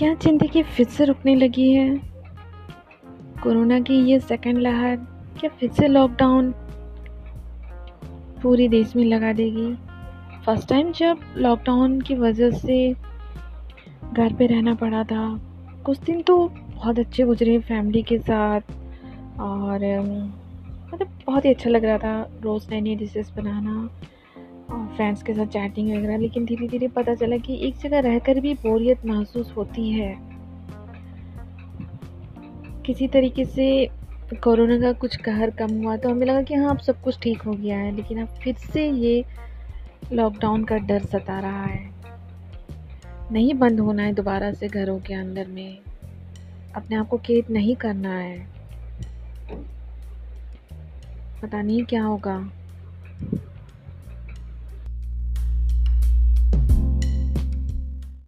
क्या ज़िंदगी फिर से रुकने लगी है? कोरोना की ये सेकंड लहर क्या फिर से लॉकडाउन पूरे देश में लगा देगी। फ़र्स्ट टाइम जब लॉकडाउन की वजह से घर पे रहना पड़ा था, कुछ दिन तो बहुत अच्छे गुजरे फैमिली के साथ और मतलब बहुत ही अच्छा लग रहा था, रोज़ नई नई डिशेस बनाना। और फ्रेंड्स के साथ चैटिंग वगैरह, लेकिन धीरे धीरे पता चला कि एक जगह रहकर भी बोरियत महसूस होती है। किसी तरीके से कोरोना का कुछ कहर कम हुआ तो हमें लगा कि हाँ अब सब कुछ ठीक हो गया है, लेकिन अब फिर से ये लॉकडाउन का डर सता रहा है। नहीं बंद होना है दोबारा से घरों के अंदर में। अपने आप को कैद नहीं करना है। पता नहीं क्या होगा।